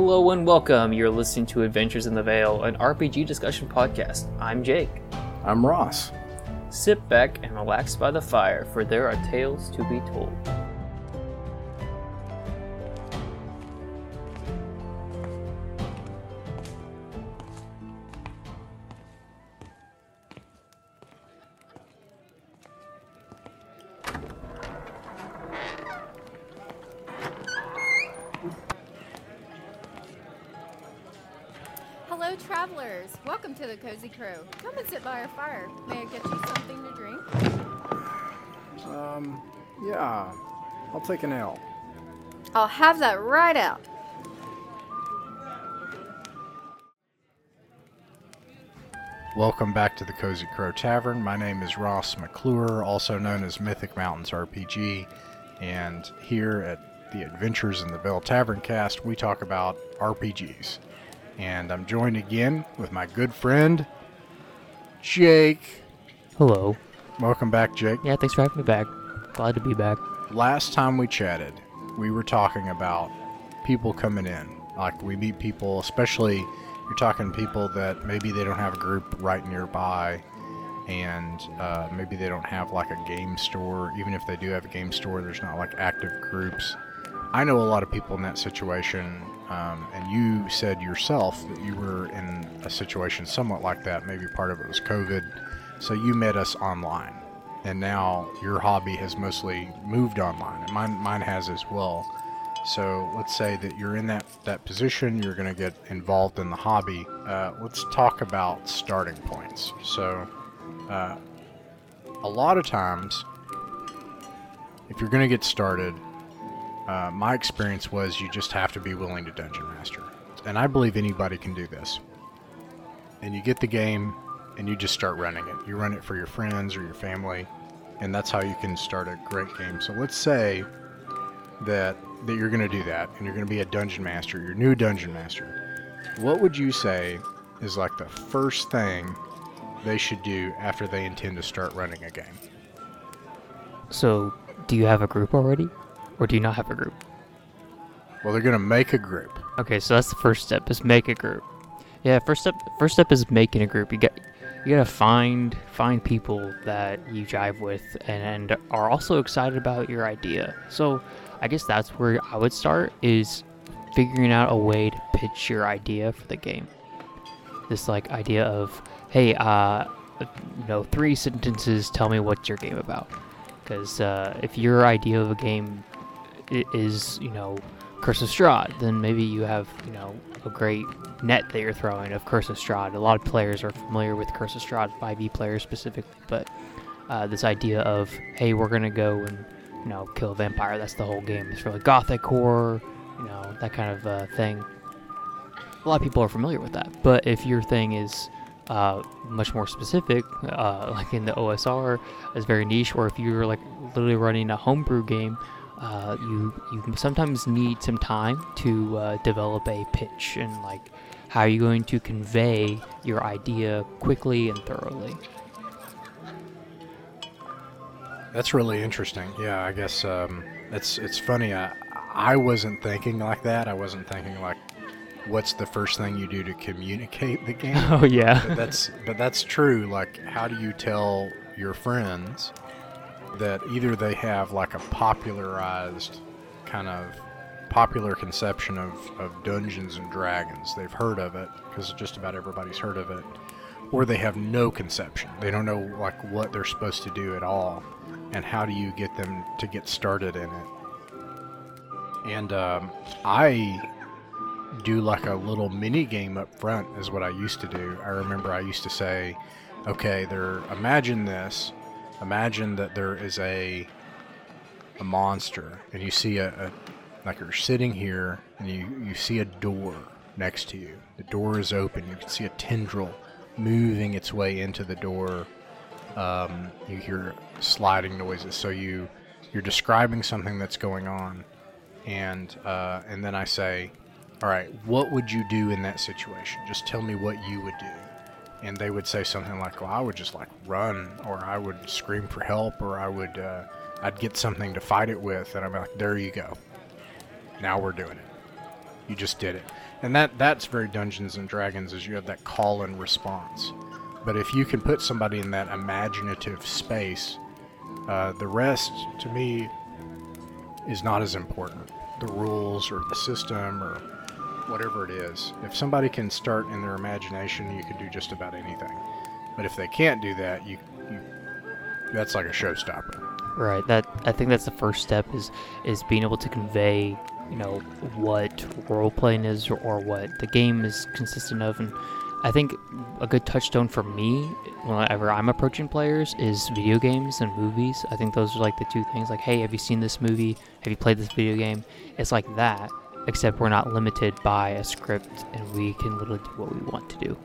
Hello and welcome. You're listening to Adventures in the Vale, an RPG discussion podcast. I'm Jake. I'm Ross. Sit back and relax by the fire, for there are tales to be told. To the Cozy Crow. Come and sit by our fire. May I get you something to drink? Um, yeah, I'll take an ale. I'll have that right out. Welcome back to the Cozy Crow Tavern. My name is Ross McClure, also known as Mythic Mountains RPG, and here at the Adventures in the Vale Tavern cast, we talk about RPGs. And I'm joined again with my good friend, Jake. Hello. Welcome back, Jake. Yeah, thanks for having me back. Glad to be back. last time we chatted, we were talking about people coming in. Like we meet people, especially you're talking people that maybe they don't have a group right nearby, and uh, maybe they don't have like a game store. Even if they do have a game store, there's not like active groups. I know a lot of people in that situation, um, and you said yourself that you were in a situation somewhat like that. Maybe part of it was COVID, so you met us online and now your hobby has mostly moved online and mine, mine has as well. So let's say that you're in that, that position you're going to get involved in the hobby. Uh, let's talk about starting points. So uh, a lot of times if you're going to get started uh, my experience was you just have to be willing to dungeon master and i believe anybody can do this and you get the game and you just start running it. You run it for your friends or your family, and that's how you can start a great game. So let's say that that you're going to do that, and you're going to be a dungeon master, your new dungeon master. What would you say is like the first thing they should do after they intend to start running a game? So, do you have a group already? Or do you not have a group? Well, they're to make a group. Okay, so that's the first step is make a group. Yeah, first step first step is making a group. You got you gotta find find people that you jive with and, and are also excited about your idea. So I guess that's where I would start is figuring out a way to pitch your idea for the game. This like idea of hey, uh, you know, three sentences. Tell me what's your game about. Because uh, if your idea of a game is you know Curse of Strahd, then maybe you have you know a great net that you're throwing of Curse of Strahd. A lot of players are familiar with Curse of Strahd, 5e players specifically, but uh, this idea of hey, we're gonna go and you know kill a vampire. That's the whole game. It's really gothic horror, you know that kind of uh, thing. A lot of people are familiar with that, but if your thing is uh, much more specific, uh, like in the OSR, is very niche, or if you're like literally running a homebrew game, uh, you you sometimes need some time to uh, develop a pitch and like how are you going to convey your idea quickly and thoroughly. That's really interesting. Yeah, I guess um, it's it's funny. I I wasn't thinking like that. I wasn't thinking like, what's the first thing you do to communicate the game? Oh yeah, but that's but that's true. Like, how do you tell your friends that either they have like a popularized kind of popular conception of, of Dungeons and Dragons? They've heard of it because just about everybody's heard of it, or they have no conception. They don't know like what they're supposed to do at all, and how do you get them to get started in it? And um, I do like a little mini game up front is what I used to do. I remember I used to say, okay, there imagine this. Imagine that there is a a monster and you see a, a like you're sitting here and you, you see a door next to you. The door is open. You can see a tendril moving its way into the door. Um, you hear sliding noises. So you you're describing something that's going on, and uh, and then I say, all right, what would you do in that situation? Just tell me what you would do. And they would say something like, well, I would just like run, or I would scream for help, or I would, uh, I'd get something to fight it with. And I'm like, there you go. Now we're doing it. You just did it, and that that's very Dungeons and Dragons. Is you have that call and response. But if you can put somebody in that imaginative space, uh, the rest to me is not as important. The rules or the system or whatever it is. If somebody can start in their imagination, you can do just about anything. But if they can't do that, you, you that's like a showstopper. Right. That I think that's the first step is is being able to convey, you know, what role playing is or, or what the game is consistent of, and I think a good touchstone for me whenever I'm approaching players is video games and movies. I think those are like the two things. Like, hey, have you seen this movie? Have you played this video game? It's like that, except we're not limited by a script and we can literally do what we want to do.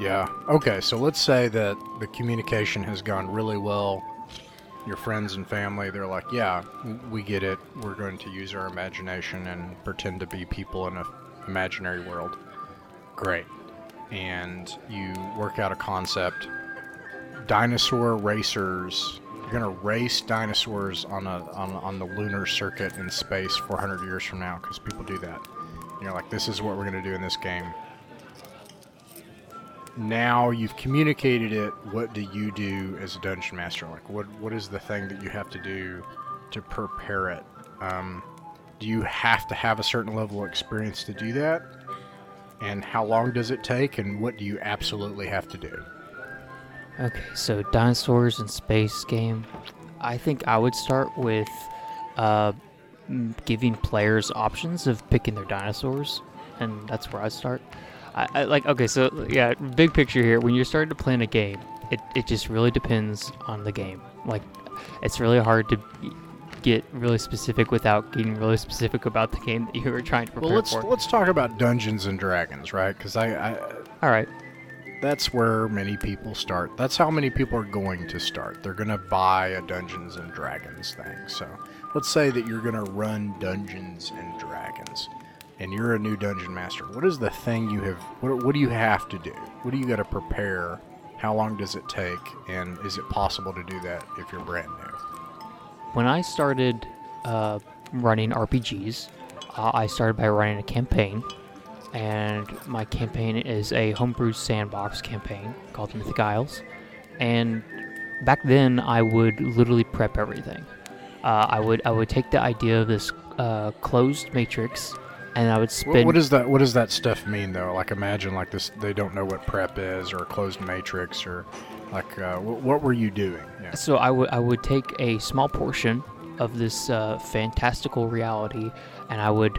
Yeah. Okay, so let's say that the communication has gone really well. Your friends and family, they're like, yeah, we get it. We're going to use our imagination and pretend to be people in an imaginary world. Great. And you work out a concept. Dinosaur racers. You're gonna race dinosaurs on a on, on the lunar circuit in space 400 years from now because people do that. You're like, this is what we're gonna do in this game. Now you've communicated it what do you do as a dungeon master? Like what what is the thing that you have to do to prepare it? Um, do you have to have a certain level of experience to do that? And how long does it take and what do you absolutely have to do Okay, so dinosaurs and space game. I think I would start with uh, giving players options of picking their dinosaurs, and that's where I start. I, I like okay, so yeah, big picture here. When you're starting to plan a game, it, it just really depends on the game. Like, it's really hard to get really specific without getting really specific about the game that you were trying to prepare well let's for. let's talk about dungeons and dragons right because I, I All right, that's where many people start. That's how many people are going to start. They're going to buy a Dungeons and Dragons thing. So let's say that you're going to run Dungeons and Dragons and you're a new dungeon master. What is the thing you have what, what do you have to do? What do you got to prepare? How long does it take? And is it possible to do that if you're brand new? when I started uh, running RPGs, uh, I started by running a campaign, and my campaign is a homebrew sandbox campaign called Mythic Isles. And back then, I would literally prep everything. Uh, I would I would take the idea of this uh, closed matrix, and I would spin. what does that what does that stuff mean though? Like imagine like this they don't know what prep is or a closed matrix or like uh, what, what were you doing? Yeah. So I would I would take a small portion of this uh, fantastical reality, and I would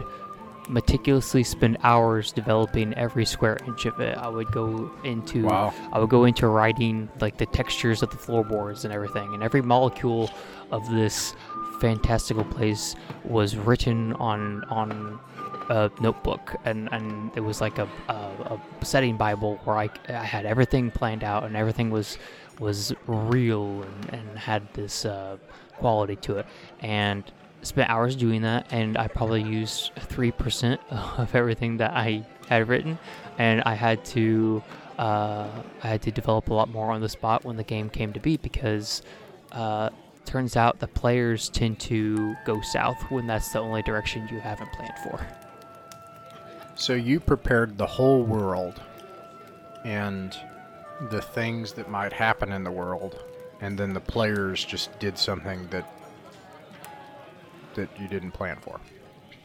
meticulously spend hours developing every square inch of it. I would go into Wow. I would go into writing like the textures of the floorboards and everything, and every molecule of this fantastical place was written on on a notebook, and, and it was like a, a, a setting bible where I, I had everything planned out and everything was was real and, and had this uh, quality to it, and spent hours doing that, and I probably used three percent of everything that I had written, and I had to uh, I had to develop a lot more on the spot when the game came to be because uh, turns out the players tend to go south when that's the only direction you haven't planned for. So you prepared the whole world and the things that might happen in the world, and then the players just did something that that you didn't plan for.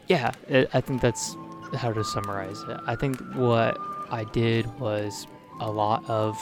Yeah, it, I think that's how to summarize it. I think what I did was a lot of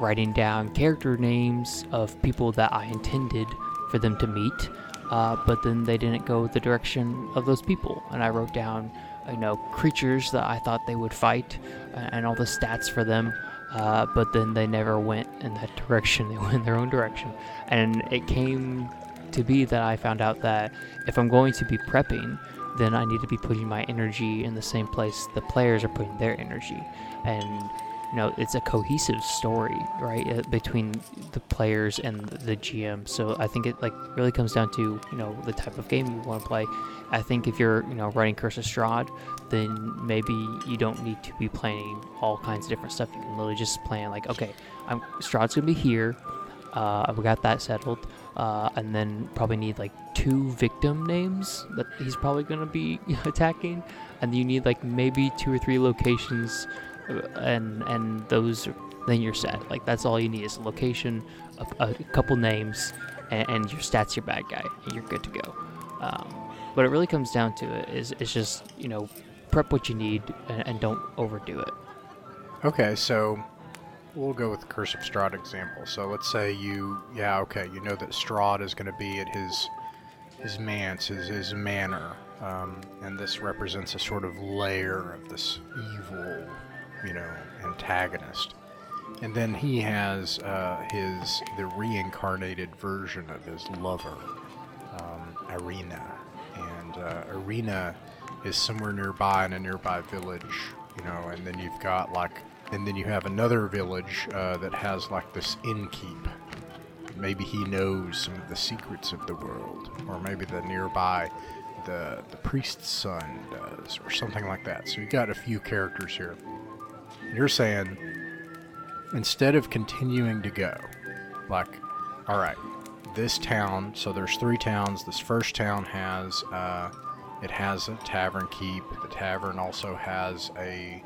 writing down character names of people that I intended for them to meet, uh, but then they didn't go the direction of those people. And I wrote down, you know, creatures that I thought they would fight uh, and all the stats for them. Uh, but then they never went in that direction. They went in their own direction. And it came to be that I found out that if I'm going to be prepping, then I need to be putting my energy in the same place the players are putting their energy. And you know, it's a cohesive story, right, uh, between the players and the GM. So I think it like really comes down to you know the type of game you want to play. I think if you're you know running Curse of Strahd, then maybe you don't need to be playing all kinds of different stuff. You can literally just plan like, okay, I'm Strahd's gonna be here. Uh, I've got that settled. Uh, and then probably need like two victim names that he's probably going to be attacking, and you need like maybe two or three locations, uh, and and those then you're set. Like that's all you need is a location, a, a couple names, and, and, your stats your bad guy, and you're good to go. Um, what it really comes down to it is it's just you know prep what you need and, and don't overdo it. Okay, so we'll go with the Curse of Strahd example. So let's say you, yeah, okay, you know that Strahd is going to be at his his manse, his, his manor, um, and this represents a sort of layer of this evil, you know, antagonist. And then he has uh, his the reincarnated version of his lover, um, and uh, is somewhere nearby in a nearby village, you know, and then you've got like and then you have another village uh, that has like this innkeep. Maybe he knows some of the secrets of the world, or maybe the nearby, the the priest's son does, or something like that. So you've got a few characters here. You're saying instead of continuing to go, like, all right, this town. So there's three towns. This first town has uh, it has a tavern keep. The tavern also has a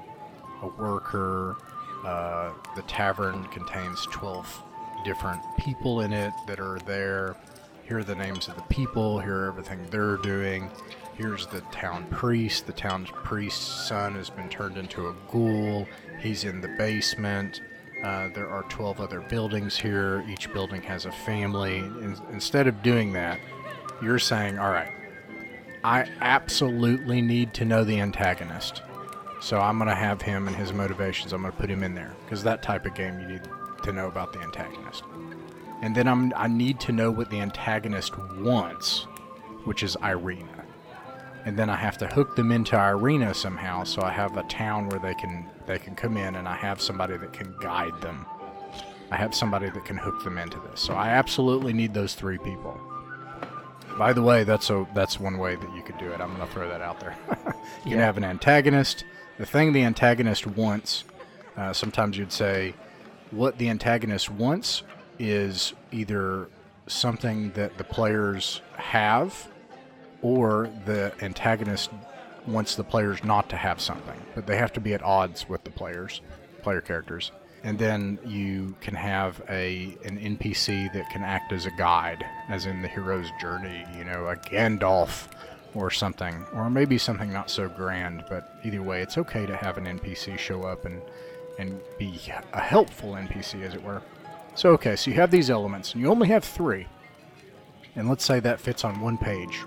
a worker. Uh, the tavern contains 12 different people in it that are there. Here are the names of the people. Here are everything they're doing. Here's the town priest. The town priest's son has been turned into a ghoul. He's in the basement. Uh, there are 12 other buildings here. Each building has a family. In- instead of doing that, you're saying, all right, I absolutely need to know the antagonist. So I'm going to have him and his motivations. I'm going to put him in there because that type of game you need to know about the antagonist. And then I'm I need to know what the antagonist wants, which is Ireena. And then I have to hook them into Ireena somehow, so I have a town where they can they can come in, and I have somebody that can guide them. I have somebody that can hook them into this. So I absolutely need those three people. By the way, that's a that's one way that you could do it. I'm going to throw that out there. you yeah. can have an antagonist, the thing the antagonist wants, uh, sometimes you'd say, what the antagonist wants is either something that the players have, or the antagonist wants the players not to have something, but they have to be at odds with the players, player characters. And then you can have a an NPC that can act as a guide, as in the hero's journey. You know, a Gandalf or something, or maybe something not so grand, but either way, it's okay to have an NPC show up and, and be a helpful NPC, as it were. So, okay, so you have these elements, and you only have three, and let's say that fits on one page,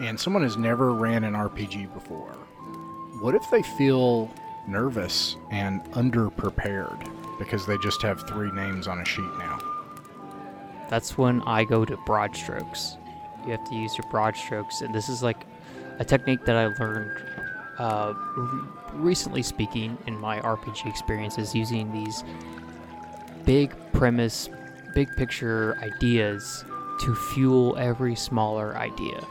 and someone has never ran an RPG before. What if they feel nervous and underprepared because they just have three names on a sheet now? That's when I go to broad strokes you have to use your broad strokes, and this is like a technique that I learned uh, recently speaking in my RPG experiences using these big premise, big picture ideas to fuel every smaller idea.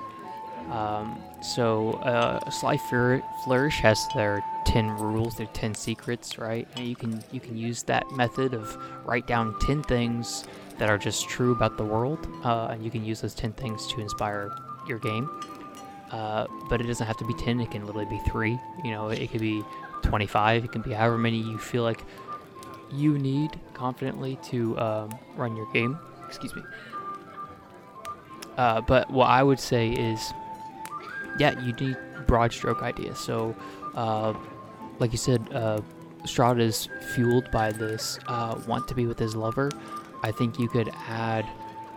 Um, so, uh, Sly Flourish has their ten rules, their ten secrets, right? And you can you can use that method of write down ten things that are just true about the world, uh, and you can use those 10 things to inspire your game. Uh, but it doesn't have to be 10, it can literally be 3. You know, it could be 25, it can be however many you feel like you need confidently to um, run your game. Excuse me. Uh, but what I would say is, yeah, you need broad stroke ideas. So, uh, like you said, uh, Strahd is fueled by this uh, want to be with his lover, I think you could add,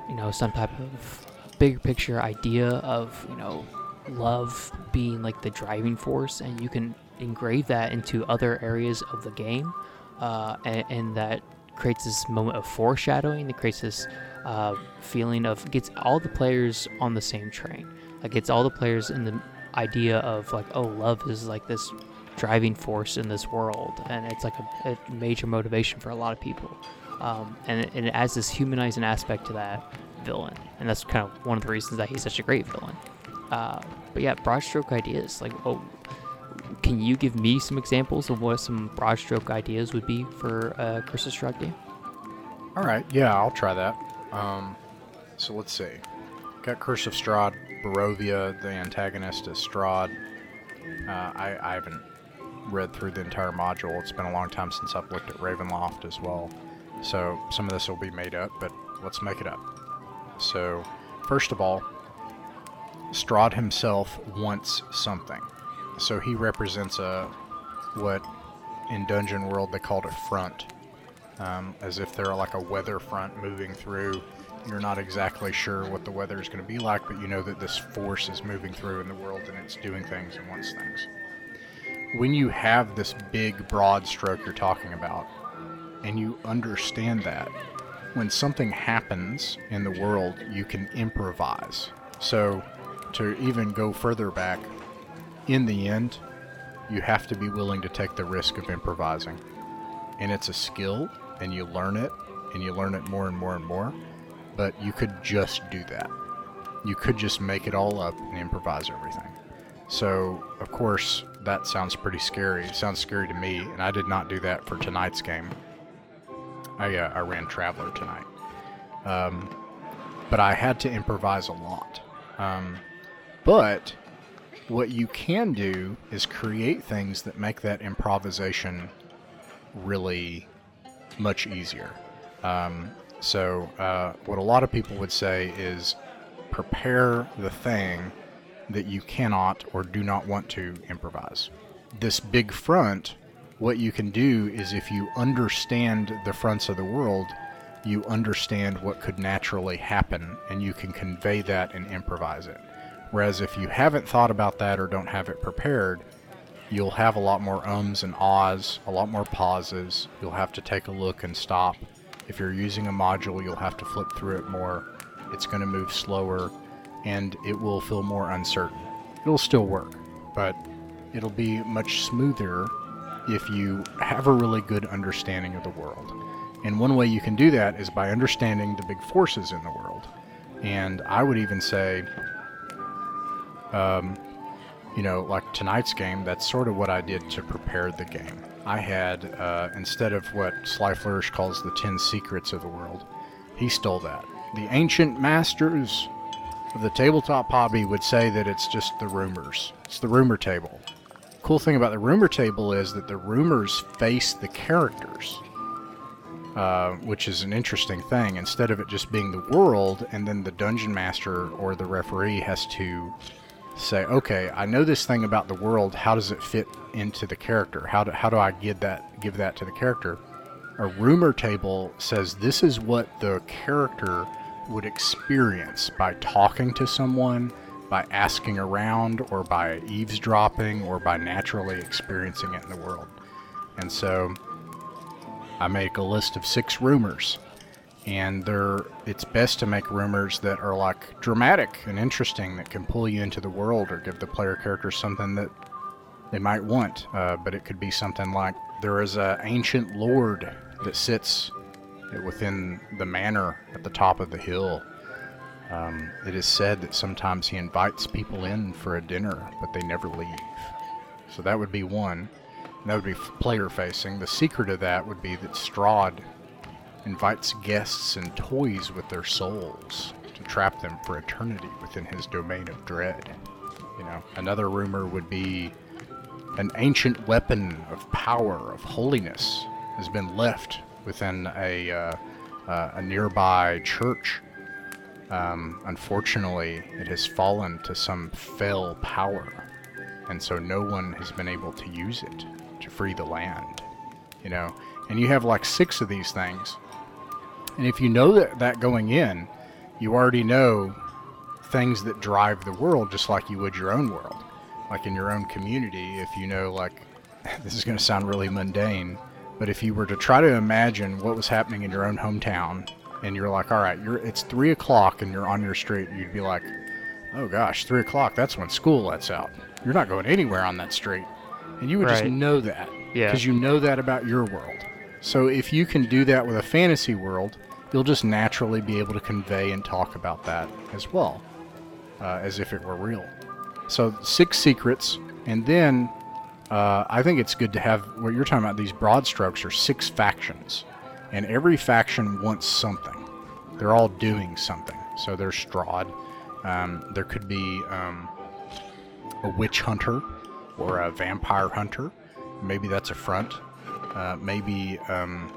you know, some type of big picture idea of, you know, love being like the driving force, and you can engrave that into other areas of the game, uh, and, and, that creates this moment of foreshadowing. That creates this uh, feeling of gets all the players on the same train. Like gets all the players in the idea of like, oh, love is like this driving force in this world, and it's like a, a major motivation for a lot of people. Um, and, it, and, it, adds this humanizing aspect to that villain, and that's kind of one of the reasons that he's such a great villain. Uh, but yeah, broad stroke ideas. Like, oh, can you give me some examples of what some broad stroke ideas would be for a of Strahd game? All right, yeah, I'll try that. Um, so let's see. Got Curse of Strahd, Barovia, the antagonist is Strahd. Uh, I, I haven't read through the entire module. It's been a long time since I've looked at Ravenloft as well. So some of this will be made up, but let's make it up. So, first of all, Strahd himself wants something. So he represents a what in Dungeon World they called a front, um, as if they're like a weather front moving through. You're not exactly sure what the weather is going to be like, but you know that this force is moving through in the world and it's doing things and wants things. When you have this big, broad stroke you're talking about, and you understand that, when something happens in the world, you can improvise. So, to even go further back, in the end, you have to be willing to take the risk of improvising. And it's a skill, and you learn it, and you learn it more and more and more. But you could just do that. You could just make it all up and improvise everything. So, of course, that sounds pretty scary. It sounds scary to me, and I did not do that for tonight's game. I, uh, I ran Traveller tonight. Um, but I had to improvise a lot. Um, but what you can do is create things that make that improvisation really much easier. Um, so, uh, what a lot of people would say is prepare the thing that you cannot or do not want to improvise. This big front, what you can do is if you understand the fronts of the world, you understand what could naturally happen and you can convey that and improvise it. Whereas if you haven't thought about that or don't have it prepared, you'll have a lot more ums and ahs, a lot more pauses. You'll have to take a look and stop. If you're using a module, you'll have to flip through it more. It's going to move slower and it will feel more uncertain. It'll still work, but it'll be much smoother if you have a really good understanding of the world. And one way you can do that is by understanding the big forces in the world. And I would even say um, you know, like tonight's game, that's sort of what I did to prepare the game. I had, uh, instead of what Sly Flourish calls the 10 secrets of the world, he stole that. The ancient masters of the tabletop hobby would say that it's just the rumors. It's the rumor table. Cool thing about the rumor table is that the rumors face the characters, uh, which is an interesting thing. Instead of it just being the world, and then the dungeon master or the referee has to say, okay, I know this thing about the world. How does it fit into the character? How do, how do I give that give that to the character? A rumor table says this is what the character would experience by talking to someone, by asking around, or by eavesdropping, or by naturally experiencing it in the world. And so I make a list of six rumors. And they're it's best to make rumors that are like dramatic and interesting that can pull you into the world or give the player character something that they might want. Uh, but it could be something like there is an ancient lord that sits within the manor at the top of the hill um, it is said that sometimes he invites people in for a dinner but they never leave so that would be one that would be player facing the secret of that would be that Strahd invites guests and toys with their souls to trap them for eternity within his domain of dread. You know, another rumor would be an ancient weapon of power, of holiness, has been left within a, uh, uh, a nearby church. Um, unfortunately, it has fallen to some fell power, and so no one has been able to use it to free the land. You know, and you have like six of these things and if you know that, that going in, you already know things that drive the world just like you would your own world. Like in your own community, if you know, like, this is going to sound really mundane, but if you were to try to imagine what was happening in your own hometown, and you're like, all right, you're, it's three o'clock and you're on your street, you'd be like, oh gosh, three o'clock, that's when school lets out. You're not going anywhere on that street. And you would right. just know that. Yeah. Because you know that about your world. So if you can do that with a fantasy world, you'll just naturally be able to convey and talk about that as well, uh, as if it were real. So six secrets, and then uh, I think it's good to have what you're talking about. These broad strokes are six factions, and every faction wants something. They're all doing something. So there's Strahd. Um, there could be um, a witch hunter or a vampire hunter. Maybe that's a front. Uh, maybe um,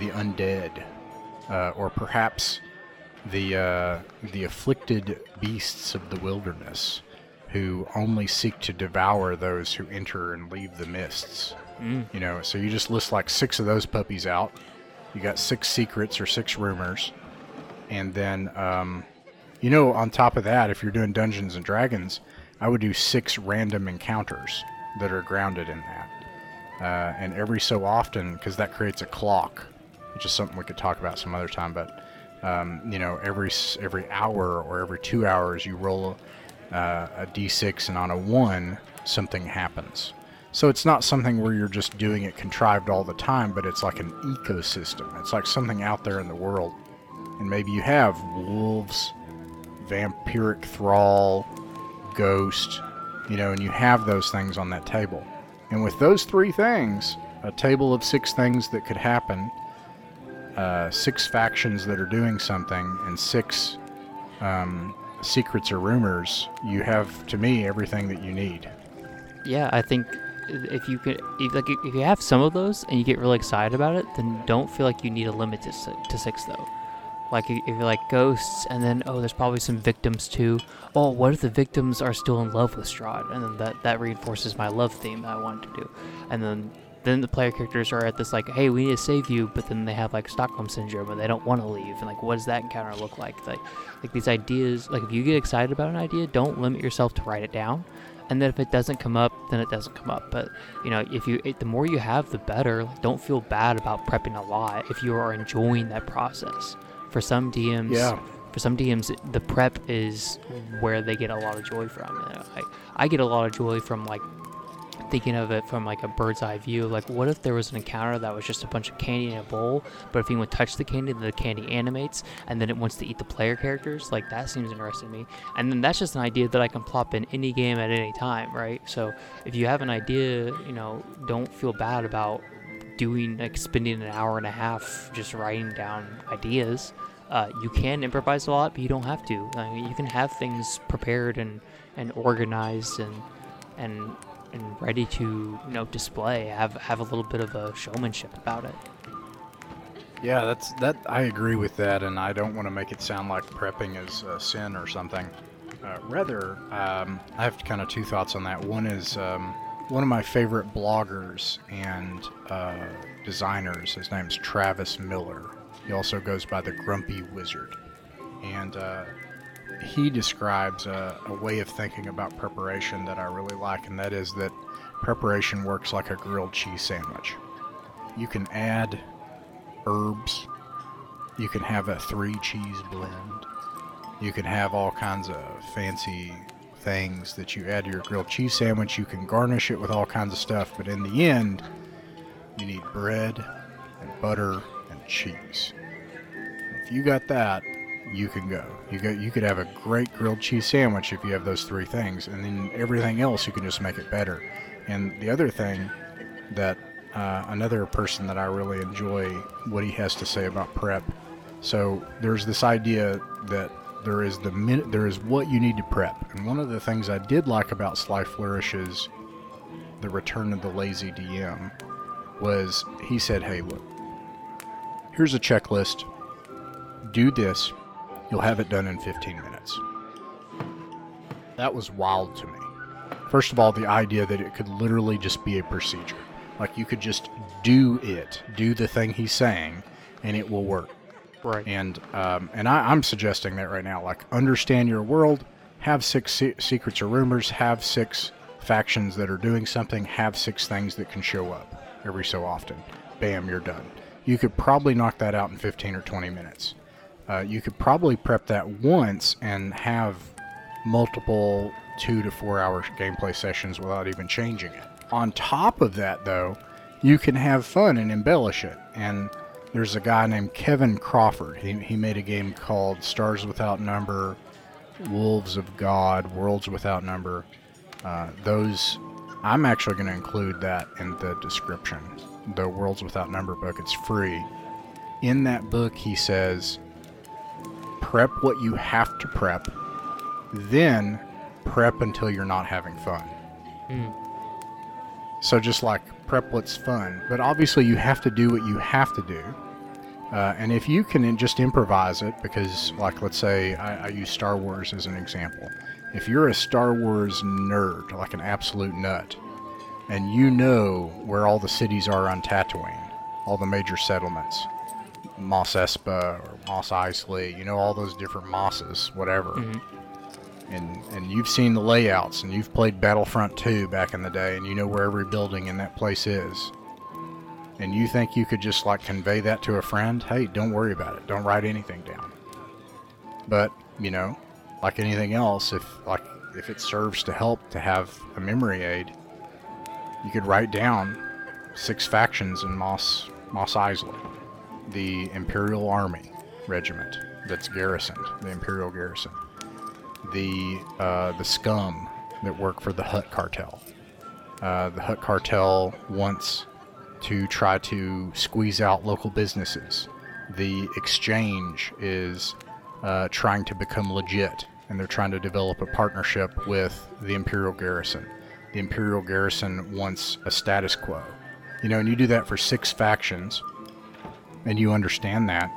the undead, uh, or perhaps the uh, the afflicted beasts of the wilderness, who only seek to devour those who enter and leave the mists. You know, so you just list like six of those puppies out. You got six secrets or six rumors, and then um, you know, on top of that, if you're doing Dungeons and Dragons, I would do six random encounters that are grounded in that. Uh, and every so often, because that creates a clock, which is something we could talk about some other time. But um, you know, every every hour or every two hours, you roll uh, a d6, and on a one, something happens. So it's not something where you're just doing it contrived all the time, but it's like an ecosystem. It's like something out there in the world. And maybe you have wolves, vampiric thrall, ghost, you know, and you have those things on that table. And with those three things, a table of six things that could happen, uh, six factions that are doing something, and six um, secrets or rumors, you have, to me, everything that you need. Yeah, I think if you could, if, like, if you have some of those and you get really excited about it, then don't feel like you need a limit to, si- to six though. Like if you're like ghosts, and then oh, there's probably some victims too. Oh, what if the victims are still in love with Strahd? And then that that reinforces my love theme that I wanted to do. And then then the player characters are at this like, hey, we need to save you, but then they have like Stockholm syndrome and they don't want to leave. And like, what does that encounter look like? Like, like these ideas. Like if you get excited about an idea, don't limit yourself to write it down and then if it doesn't come up then it doesn't come up. But you know if you it, the more you have the better. Like, don't feel bad about prepping a lot if you are enjoying that process. For some dms Yeah. for some dms the prep is where they get a lot of joy from. You know, I, I get a lot of joy from like thinking of it from like a bird's eye view like what if there was an encounter that was just a bunch of candy in a bowl but if anyone touched the candy the candy animates and then it wants to eat the player characters? Like that seems interesting to me. And then that's just an idea that i can plop in any game at any time right? So if you have an idea you know don't feel bad about doing like spending an hour and a half just writing down ideas. Uh, you can improvise a lot but you don't have to. I mean, you can have things prepared and and organized and and and ready to you know display have have a little bit of a showmanship about it Yeah, that's that. I agree with that, and I don't want to make it sound like prepping is a sin or something. Uh, rather, um, I have kind of two thoughts on that. One is um, one of my favorite bloggers and uh, designers. His name's Travis Miller. He also goes by the Grumpy Wizard, and uh, he describes a, a way of thinking about preparation that I really like, and that is that preparation works like a grilled cheese sandwich. You can add herbs. You can have a three cheese blend. You can have all kinds of fancy things that you add to your grilled cheese sandwich. You can garnish it with all kinds of stuff, but in the end, you need bread and butter and cheese. If you got that, you can go. You go. You could have a great grilled cheese sandwich if you have those three things, and then everything else you can just make it better. And the other thing that uh, another person that I really enjoy what he has to say about prep. So there's this idea that there is the min- there is what you need to prep, and one of the things I did like about Sly Flourish's, the Return of the Lazy DM, was he said, "Hey, look, here's a checklist. Do this, you'll have it done in 15 minutes." That was wild to me. First of all, the idea that it could literally just be a procedure. Like you could just do it, do the thing he's saying, and it will work. right And um, and I, I'm suggesting that right now. Like understand your world, have six se- secrets or rumors, have six factions that are doing something, have six things that can show up every so often. Bam, you're done. You could probably knock that out in 15 or 20 minutes. Uh, you could probably prep that once and have multiple two to four hour gameplay sessions without even changing it. On top of that, though, you can have fun and embellish it. And there's a guy named Kevin Crawford. He, he made a game called Stars Without Number, Wolves of God, Worlds Without Number. Uh, those, I'm actually going to include that in the description. The Worlds Without Number book, it's free. In that book, he says, prep what you have to prep, then prep until you're not having fun. Mm. So just like prep what's fun, but obviously you have to do what you have to do. Uh, and if you can just improvise it, because like let's say I, I use Star Wars as an example. If you're a Star Wars nerd, like an absolute nut, and you know where all the cities are on Tatooine, all the major settlements, Mos Espa or Mos Eisley, you know all those different mosses, whatever. Mhm. And and you've seen the layouts and you've played Battlefront 2 back in the day and you know where every building in that place is. And you think you could just like convey that to a friend? Hey, don't worry about it. Don't write anything down. But, you know, like anything else, if like if it serves to help to have a memory aid, you could write down six factions in Mos Mos Eisley, the Imperial Army Regiment that's garrisoned, the Imperial Garrison, the uh, the scum that work for the Hutt Cartel. Uh, the Hutt Cartel wants to try to squeeze out local businesses. The exchange is uh, trying to become legit, and they're trying to develop a partnership with the Imperial Garrison. The Imperial Garrison wants a status quo. You know, and you do that for six factions, and you understand that.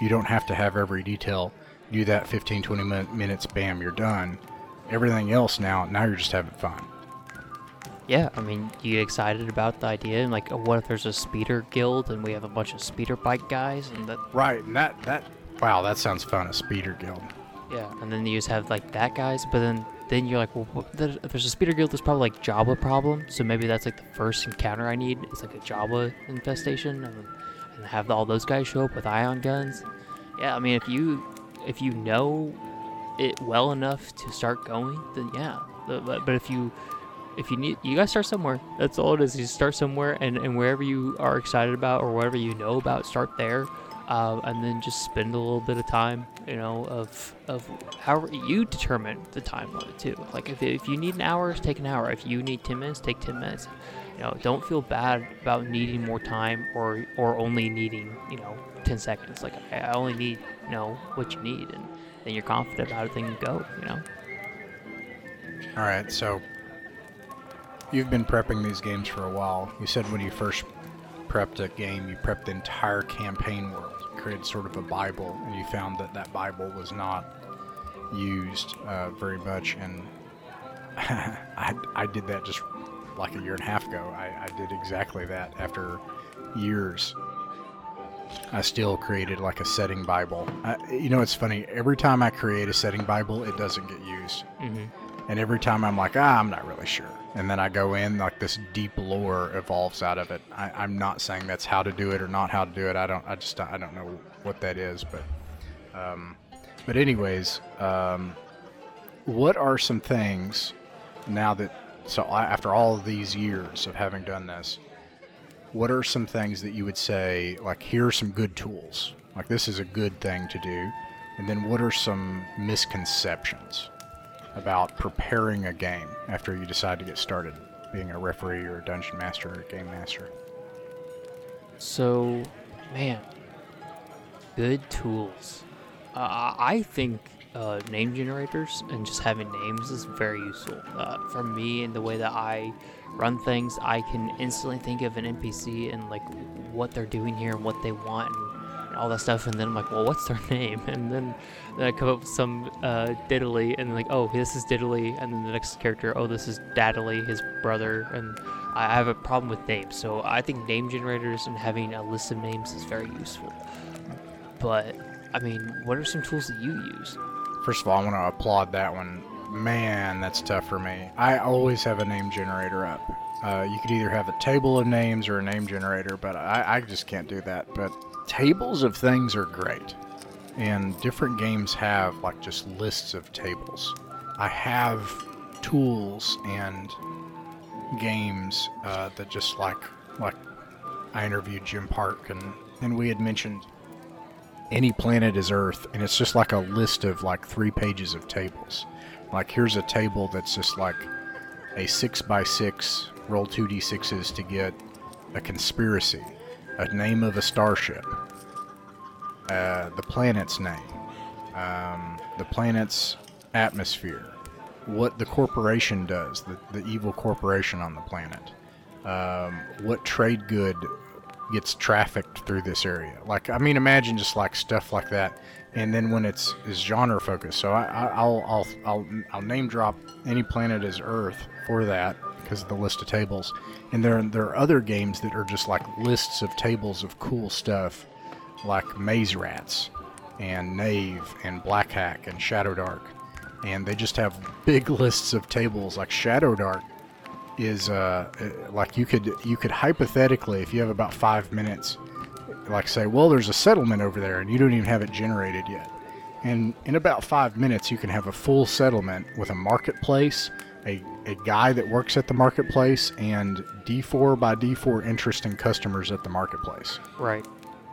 You don't have to have every detail. Do that 15, 20 min- minutes, bam, you're done. Everything else now, now you're just having fun. Yeah, I mean, you get excited about the idea, and like, what if there's a speeder guild and we have a bunch of speeder bike guys, and that, Right, and that, that, wow, that sounds fun, a speeder guild. yeah, and then you just have like that guys, but then then you're like, well, what, if there's a speeder guild, there's probably like Jabba problem, so maybe that's like the first encounter I need. It's like a Jabba infestation, and, then- have all those guys show up with ion guns. Yeah, I mean, if you if you know it well enough to start going, then yeah. But, but if you if you need, you gotta start somewhere. That's all it is. You start somewhere, and, and wherever you are excited about or whatever you know about, start there, uh, and then just spend a little bit of time, you know, of of however you determine the time limit too. Like if, if you need an hour, take an hour. If you need ten minutes, take ten minutes. You know, don't feel bad about needing more time or or only needing you know ten seconds. Like I, only need you know what you need, and then you're confident about it. Then you go. You know. All right, so you've been prepping these games for a while. You said when you first prepped a game, you prepped the entire campaign world, created sort of a Bible, and you found that that Bible was not used uh, very much. And I, I did that just like a year and a half ago. I, I did exactly that after years. I still created like a setting Bible. I, you know, it's funny. Every time I create a setting Bible, it doesn't get used. hmm And every time I'm like, ah, I'm not really sure. And then I go in, like this deep lore evolves out of it. I, I'm not saying that's how to do it or not how to do it. I don't. I just I don't know what that is. But, um, but anyways, um, what are some things now that so after all these years of having done this, what are some things that you would say like here are some good tools? Like this is a good thing to do. And then what are some misconceptions? about preparing a game after you decide to get started being a referee or a dungeon master or a game master. So, man, good tools. Uh, I think uh, name generators and just having names is very useful. Uh, for me, in the way that I run things, I can instantly think of an NPC and like what they're doing here and what they want and, and all that stuff. And then I'm like, well, what's their name? And then, then I come up with some uh, Diddly and like, oh, this is Diddly. And then the next character, oh, this is Daddly, his brother. And I have a problem with names, so I think name generators and having a list of names is very useful. But I mean, what are some tools that you use? First of all, I want to applaud that one. Man, that's tough for me. I always have a name generator up. Uh, you could either have a table of names or a name generator, but I, I just can't do that. But tables of things are great. And different games have like just lists of tables. I have tools and games uh, that just like like I interviewed Jim Park and and we had mentioned any planet is Earth, and it's just like a list of like three pages of tables. Like here's a table that's just like a six by six roll two d sixes to get a conspiracy, a name of a starship, uh, the planet's name, um, the planet's atmosphere, what the corporation does, the, the evil corporation on the planet, um, what trade good gets trafficked through this area. Like, I mean, imagine just like stuff like that. And then when it's is genre focused, so I, I, I'll, I'll I'll I'll name drop any planet as Earth for that because of the list of tables. And there there are other games that are just like lists of tables of cool stuff, like Maze Rats, and Knave, and Black Hack, and Shadowdark, and they just have big lists of tables. Like Shadowdark is uh, like you could you could hypothetically, if you have about five minutes, like say, well, there's a settlement over there, and you don't even have it generated yet. And in about five minutes, you can have a full settlement with a marketplace, a, a guy that works at the marketplace, and D4 by D4 interesting customers at the marketplace. Right.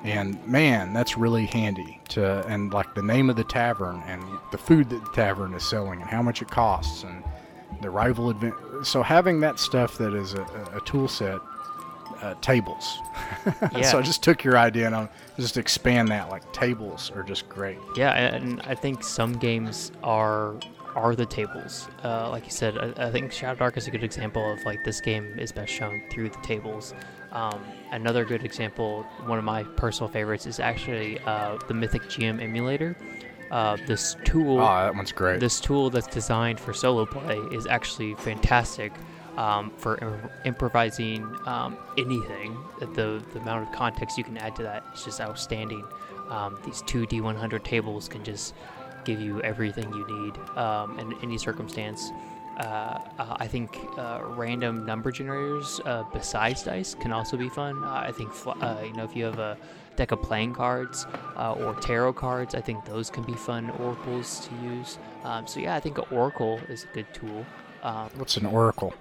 And man, that's really handy to and like the name of the tavern and the food that the tavern is selling and how much it costs and the rival event. So having that stuff that is a, a, tool set, uh, tables. Yeah. so I just took your idea and I'll just expand that. Like tables are just great. Yeah, and I think some games are are the tables. Uh, like you said, I, I think Shadowdark is a good example of like this game is best shown through the tables. Um, another good example, one of my personal favorites, is actually uh, the Mythic GM emulator. Uh, this tool, Oh, that one's great. this tool that's designed for solo play, is actually fantastic um, for im- improvising um, anything. The the amount of context you can add to that is just outstanding. Um, these two D100 tables can just give you everything you need um, in any circumstance. Uh, uh, I think uh, random number generators uh, besides dice can also be fun. Uh, I think uh, you know if you have a deck of playing cards uh, or tarot cards, I think those can be fun oracles to use. Um, so yeah, I think an oracle is a good tool. Um, What's an oracle?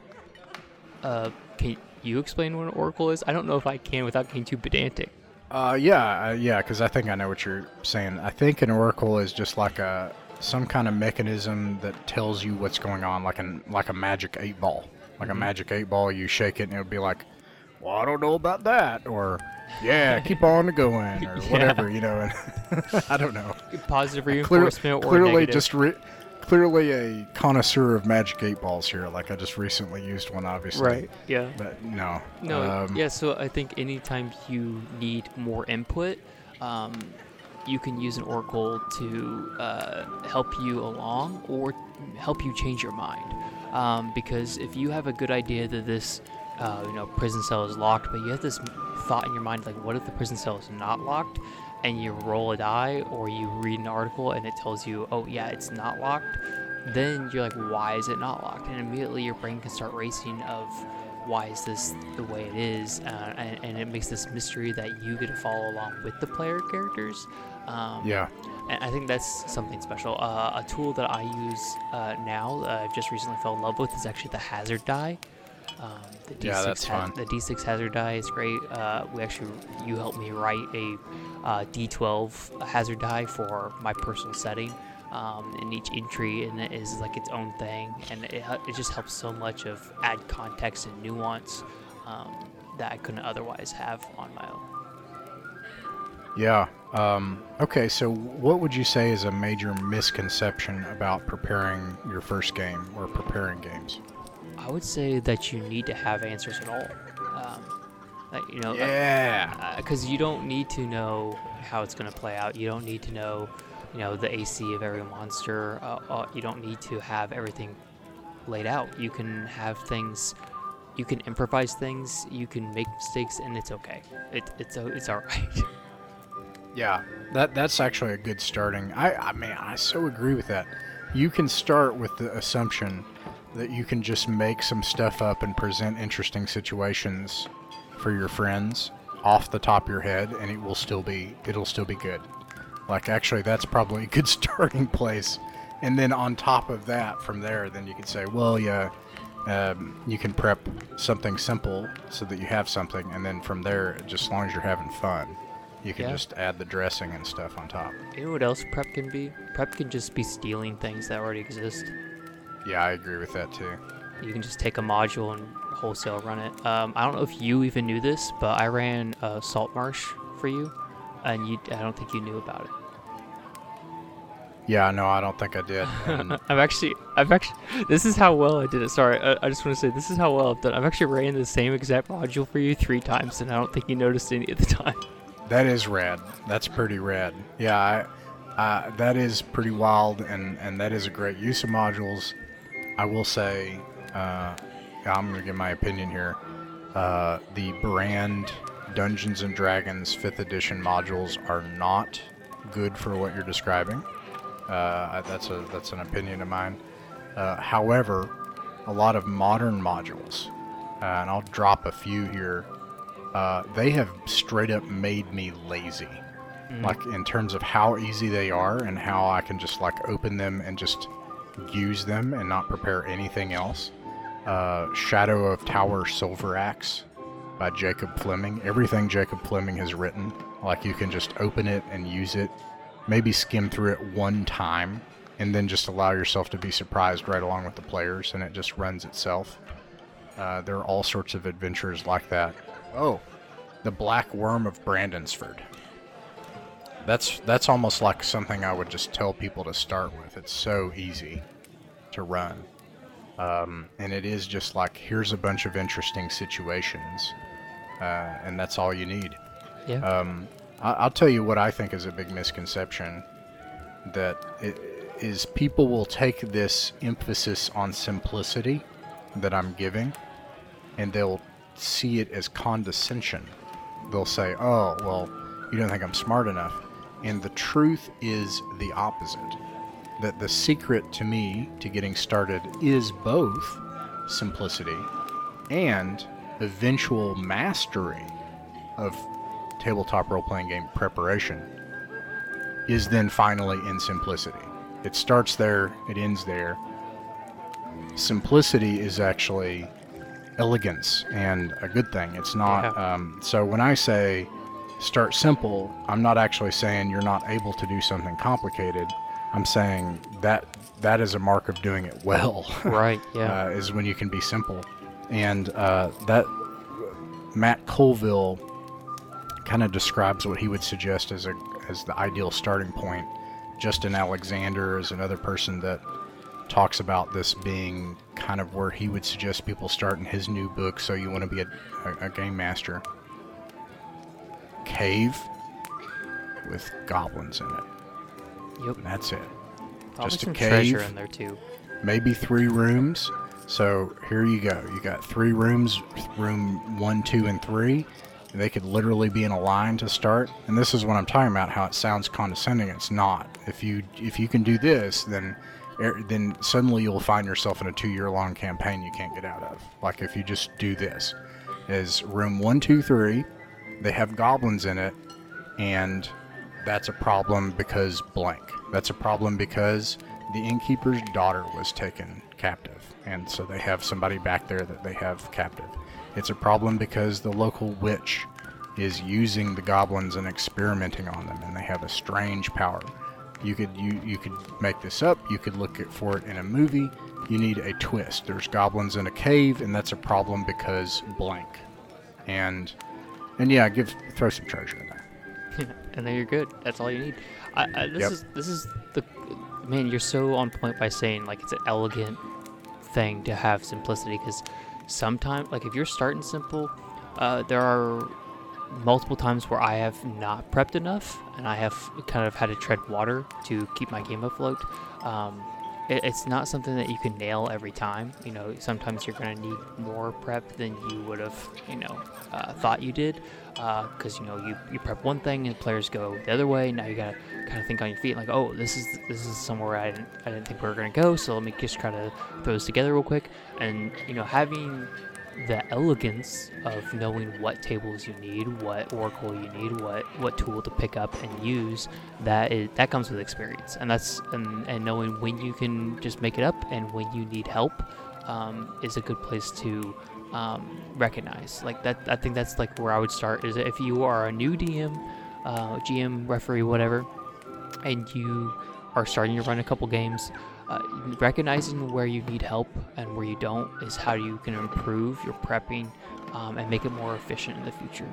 uh, can you explain what an oracle is? I don't know if I can without getting too pedantic. Uh, yeah, uh, yeah, because I think I know what you're saying. I think an oracle is just like a some kind of mechanism that tells you what's going on, like an like a magic eight ball, like a magic eight ball. You shake it and it'll be like, "Well, I don't know about that," or "Yeah, keep on going," or whatever, you know. I don't know. Positive Clear, reinforcement or clearly, just re- clearly a connoisseur of magic eight balls here. Like I just recently used one, obviously. right. Yeah. But no. No, Um, yeah, so I think anytime you need more input, um, you can use an oracle to uh, help you along or help you change your mind. Um, because if you have a good idea that this, uh, you know, prison cell is locked, but you have this thought in your mind like, what if the prison cell is not locked? And you roll a die or you read an article and it tells you, oh yeah, it's not locked. Then you're like, why is it not locked? And immediately your brain can start racing of why is this the way it is, uh, and, and it makes this mystery that you get to follow along with the player characters. Um, Yeah. and I think that's something special. Uh, a tool that I use uh, now, uh, I've just recently fell in love with, is actually the hazard die. Um, the D6 Yeah, that's ha- fun. The D6 hazard die is great. Uh, we actually, you helped me write a uh, D12 hazard die for my personal setting. Um, and each entry and it is like its own thing, and it, it just helps so much of add context and nuance um, that I couldn't otherwise have on my own. Yeah. Um, okay, so what would you say is a major misconception about preparing your first game or preparing games? I would say that you need to have answers at all. Um, like, you know, Yeah. because you don't need to know how it's going to play out. You don't need to know, you know, the AC of every monster. Uh, uh, you don't need to have everything laid out. You can have things. You can improvise things. You can make mistakes, and it's okay. It, it's it's all right. Yeah. That that's actually a good starting. I I mean, I so agree with that. You can start with the assumption that you can just make some stuff up and present interesting situations for your friends off the top of your head and it will still be it'll still be good. Like actually that's probably a good starting place. And then on top of that from there then you can say, well, yeah, um, you can prep something simple so that you have something and then from there just as long as you're having fun you can Yeah. just add the dressing and stuff on top. you know what else prep can be? Prep can just be stealing things that already exist. Yeah, I agree with that too. you can just take a module and wholesale run it. Um, I don't know if you even knew this, but I ran uh, Saltmarsh for you, and you I don't think you knew about it. Yeah, no, I don't think I did. I've actually, I've actually, this is how well I did it. Sorry, I, I just want to say this is how well I've done. I've actually ran the same exact module for you three times, and I don't think you noticed any of the time. that is rad. That's pretty rad. Yeah, I, uh, that is pretty wild, and, and that is a great use of modules. I will say, uh, I'm going to give my opinion here. Uh, the brand Dungeons and Dragons 5th edition modules are not good for what you're describing. Uh, that's a that's an opinion of mine. Uh, however, a lot of modern modules, uh, and I'll drop a few here. Uh, they have straight up made me lazy, like in terms of how easy they are and how I can just like open them and just use them and not prepare anything else. Uh, Shadow of Tower Silveraxe by Jacob Fleming. Everything Jacob Fleming has written, like you can just open it and use it, maybe skim through it one time, and then just allow yourself to be surprised right along with the players, and it just runs itself. Uh, there are all sorts of adventures like that. Oh, the Black Wyrm of Brandonsford. That's that's almost like something I would just tell people to start with. It's so easy to run. Um, and it is just like here's a bunch of interesting situations, uh, and that's all you need. Yeah. Um, I- I'll tell you what I think is a big misconception that it is people will take this emphasis on simplicity that I'm giving, and they'll see it as condescension. They'll say, "Oh, well, you don't think I'm smart enough," and the truth is the opposite that the secret to me to getting started is both simplicity and eventual mastery of tabletop role playing game preparation is then finally in simplicity. It starts there, it ends there. Simplicity is actually elegance and a good thing. It's not. Yeah. Um, so when I say start simple, I'm not actually saying you're not able to do something complicated. I'm saying that that is a mark of doing it well. right. Yeah. uh, is when you can be simple. And uh, that Matt Colville kind of describes what he would suggest as a as the ideal starting point. Justin Alexander is another person that talks about this being kind of where he would suggest people start in his new book. So you want to be a, a, a game master. Cave with goblins in it. yep. And that's it Probably just a cave. in there too. maybe three rooms. So here you go. You got three rooms, room one, two, and three. They could literally be in a line to start. And this is what I'm talking about. How it sounds condescending. It's not. If you if you can do this, then Er, then suddenly you'll find yourself in a two-year-long campaign you can't get out of. Like if you just do this, is room one, two, three. They have goblins in it, and that's a problem because blank. That's a problem because the innkeeper's daughter was taken captive, and so they have somebody back there that they have captive. It's a problem because the local witch is using the goblins and experimenting on them, and they have a strange power. You could you you could make this up. You could look for it in a movie. You need a twist. There's goblins in a cave, and that's a problem because blank. And and yeah, give throw some treasure in there. Yeah, and then you're good. That's all you need. I, I, this Yep. is this is the man. You're so on point by saying like it's an elegant thing to have simplicity because sometimes like if you're starting simple, uh, there are multiple times where I have not prepped enough and I have kind of had to tread water to keep my game afloat. Um, it, it's not something that you can nail every time. You know, sometimes you're going to need more prep than you would have, you know, uh, thought you did. Because you know, you, you prep one thing and players go the other way. Now you gotta kind of think on your feet, like, oh, this is this is somewhere I didn't I didn't think we were gonna go. So let me just try to throw this together real quick. And you know, having the elegance of knowing what tables you need, what oracle you need, what what tool to pick up and use, that is that comes with experience, and that's and, and knowing when you can just make it up and when you need help um, is a good place to um, recognize. Like that, I think that's like where I would start. Is if you are a new DM, uh, GM, referee, whatever, and you are starting to run a couple games, uh, recognizing where you need help and where you don't is how you can improve your prepping um, and make it more efficient in the future.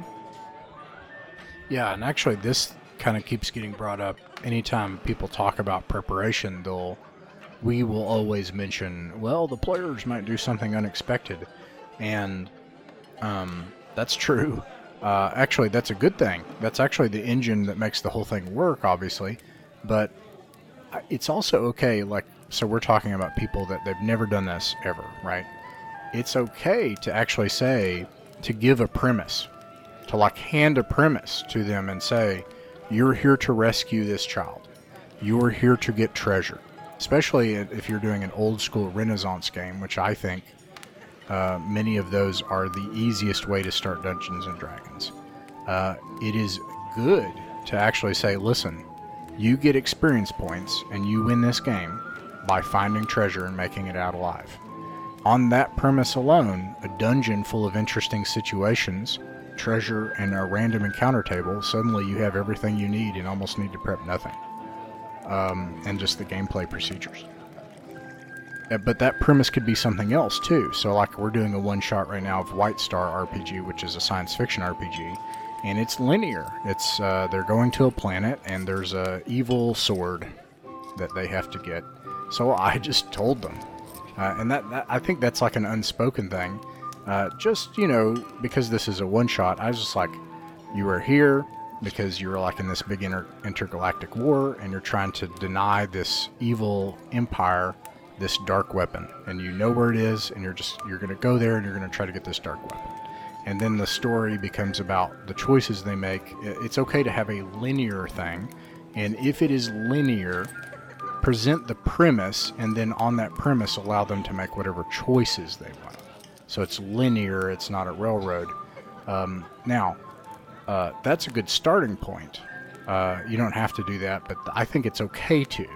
Yeah, and actually, this kind of keeps getting brought up. Anytime people talk about preparation, they'll we will always mention, well, the players might do something unexpected, and um, that's true. Uh, actually, that's a good thing. That's actually the engine that makes the whole thing work, obviously. But it's also okay. Like, so we're talking about people that they've never done this ever, right? It's okay to actually say to give a premise, to like hand a premise to them and say, "You're here to rescue this child. You're here to get treasure." Especially if you're doing an old school Renaissance game, which I think uh, many of those are the easiest way to start Dungeons and Dragons. Uh, it is good to actually say, listen, you get experience points and you win this game by finding treasure and making it out alive. On that premise alone, a dungeon full of interesting situations, treasure, and a random encounter table, suddenly you have everything you need and almost need to prep nothing. Um, and just the gameplay procedures. Uh, but that premise could be something else too. So, like, we're doing a one shot right now of White Star RPG, which is a science fiction RPG, and it's linear. It's uh, they're going to a planet, and there's a evil sword that they have to get. So I just told them, uh, and that, that I think that's like an unspoken thing. Uh, just you know, because this is a one shot, I was just like, you are here because you're like in this big inter- intergalactic war, and you're trying to deny this evil empire this dark weapon. And you know where it is and you're just you're going to go there and you're going to try to get this dark weapon. And then the story becomes about the choices they make. It's okay to have a linear thing and if it is linear present the premise and then on that premise allow them to make whatever choices they want so it's linear it's not a railroad um, now uh, that's a good starting point uh, you don't have to do that but i think it's okay to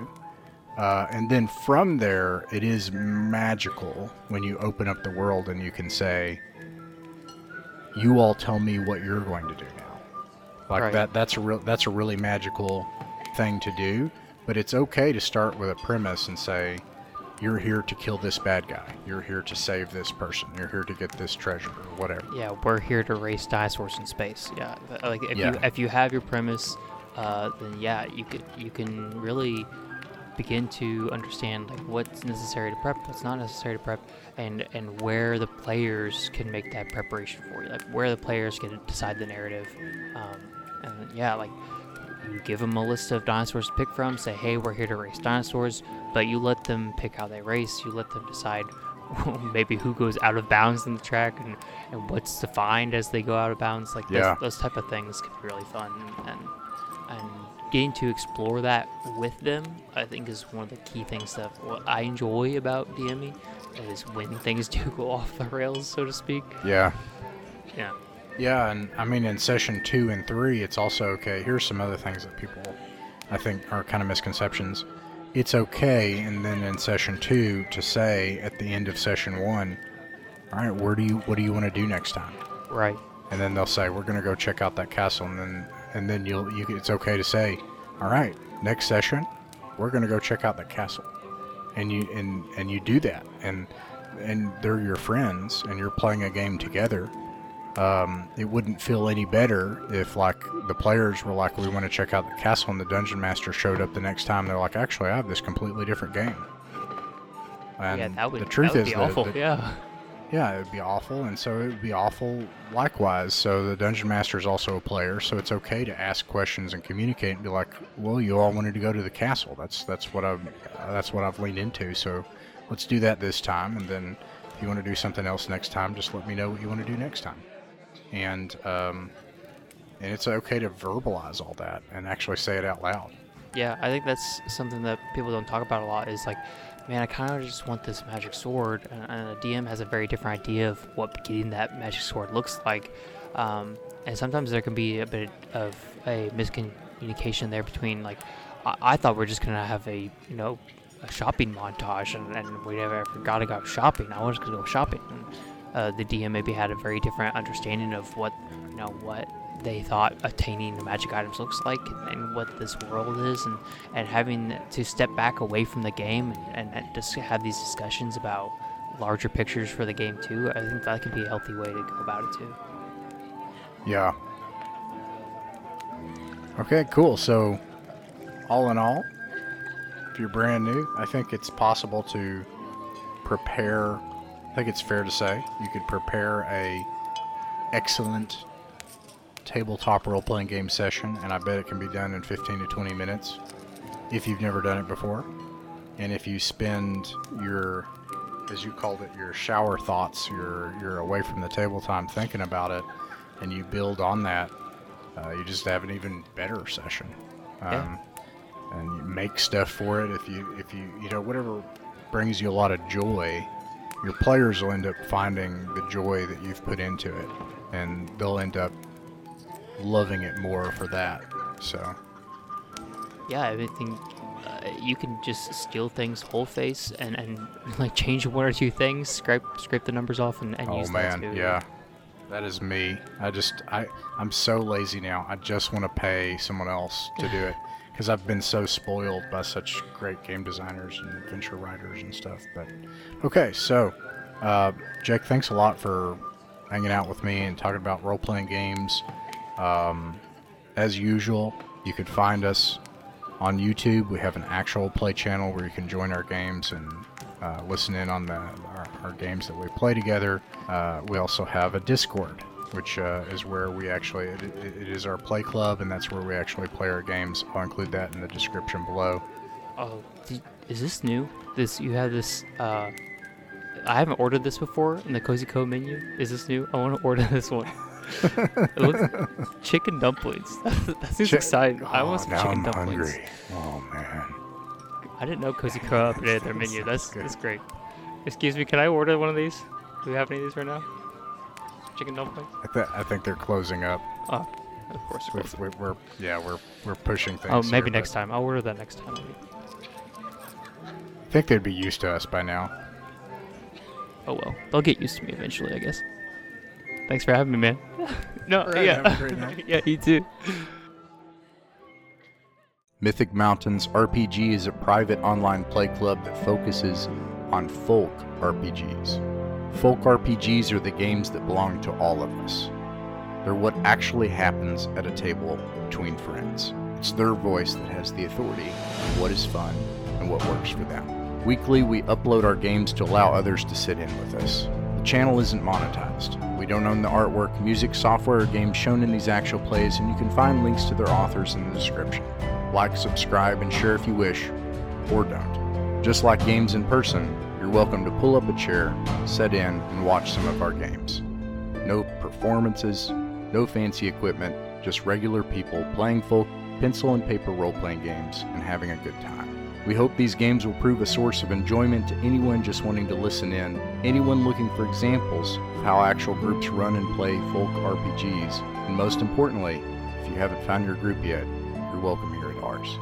uh, and then from there, it is magical when you open up the world and you can say, "You all tell me what you're going to do now." Like Right. that. That's a real. That's a really magical thing to do. But it's okay to start with a premise and say, "You're here to kill this bad guy. You're here to save this person. You're here to get this treasure or whatever." Yeah, we're here to race dinosaurs in space. Yeah, like if you if you have your premise, uh, then yeah, you could you can really begin to understand like what's necessary to prep, what's not necessary to prep, and and where the players can make that preparation for you, like where the players can decide the narrative. Um, and yeah, like you give them a list of dinosaurs to pick from, say, hey, we're here to race dinosaurs, but you let them pick how they race. You let them decide maybe who goes out of bounds in the track and, and what's defined as they go out of bounds. Like Yeah. those, those type of things can be really fun, and and getting to explore that with them, I think, is one of the key things that what I enjoy about DME is when things do go off the rails, so to speak. Yeah. Yeah. Yeah, and I mean, in session two and three, it's also okay. Here's some other things that people, I think, are kind of misconceptions. It's okay, and then in session two, to say at the end of session one, all right, where do you, what do you want to do next time? Right. And then they'll say, we're going to go check out that castle, and then, and then you'll, you, it's okay to say, all right, next session, we're going to go check out that castle, and you, and and you do that, and and they're your friends, and you're playing a game together um, it wouldn't feel any better if like the players were like we want to check out the castle and the dungeon master showed up the next time they're like actually i have this completely different game and yeah, that would, the truth would is awful. that- yeah. yeah it would be awful and so it would be awful likewise so the dungeon master is also a player so it's okay to ask questions and communicate and be like well you all wanted to go to the castle that's that's what i've that's what i've leaned into so let's do that this time and then if you want to do something else next time just let me know what you want to do next time and um, and it's okay to verbalize all that and actually say it out loud. Yeah, I think that's something that people don't talk about a lot. Is like, man, I kind of just want this magic sword, and, and a DM has a very different idea of what getting that magic sword looks like. Um, and sometimes there can be a bit of a miscommunication there between like, I, I thought we are just gonna have a you know a shopping montage, and, and we never forgot to go shopping. I was gonna go shopping. And, uh, the DM maybe had a very different understanding of what you know what they thought attaining the magic items looks like and, what this world is and, and having to step back away from the game and, and, and just have these discussions about larger pictures for the game too i think that could be a healthy way to go about it too Yeah. Okay, cool. So, all in all, if you're brand new, I think it's possible to prepare. I think it's fair to say you could prepare a excellent tabletop role-playing game session, and I bet it can be done in 15 to 20 minutes if you've never done it before. And if you spend your, as you called it, your shower thoughts, your you're away from the table time thinking about it, and you build on that, uh, you just have an even better session. Um, Yeah. And you make stuff for it. If you if you you know whatever brings you a lot of joy, your players will end up finding the joy that you've put into it, and they'll end up loving it more for that. So Yeah, I think uh, you can just steal things whole face and, and like change one or two things, scrape scrape the numbers off, and, and Oh use man, that too. yeah. That is me. I just I I'm so lazy now. I just want to pay someone else to do it because I've been so spoiled by such great game designers and adventure writers and stuff. But okay, so uh, Jake, thanks a lot for hanging out with me and talking about role playing games. Um, as usual, you could find us on YouTube. We have an actual play channel where you can join our games and uh, listen in on the, our, our games that we play together. Uh, we also have a Discord, which uh, is where we actually it, it is our play club, and that's where we actually play our games. I'll include that in the description below. Oh, is this new? This you have this? Uh, I haven't ordered this before in the Cozy Co menu. Is this new? I want to order this one. it looks chicken dumplings. that seems Chi- exciting. I want Oh, some chicken I'm dumplings. hungry. Oh man. I didn't know Cozy Co updated their menu. That's that's great. Excuse me, can I order one of these? Do we have any of these right now? Chicken dumplings? I, th- I think they're closing up. Oh, of course. We're, we're, we're yeah we're we're pushing things. Oh, maybe here, next time. I'll order that next time. I think they'd be used to us by now. Oh well, they'll get used to me eventually, I guess. Thanks for having me, man. no, Alright, yeah, have a great night. yeah, you too. Mythic Mountains RPG is a private online play club that focuses on folk RPGs. Folk RPGs are the games that belong to all of us. They're what actually happens at a table between friends. It's their voice that has the authority on what is fun and what works for them. Weekly, we upload our games to allow others to sit in with us. The channel isn't monetized. We don't own the artwork, music, software, or games shown in these actual plays, and you can find links to their authors in the description. Like, subscribe, and share if you wish, or don't. Just like games in person, welcome to pull up a chair, set in, and watch some of our games. No performances, no fancy equipment, just regular people playing folk pencil and paper role playing games and having a good time. We hope these games will prove a source of enjoyment to anyone just wanting to listen in, anyone looking for examples of how actual groups run and play folk RPGs, and most importantly, if you haven't found your group yet, you're welcome here at ours.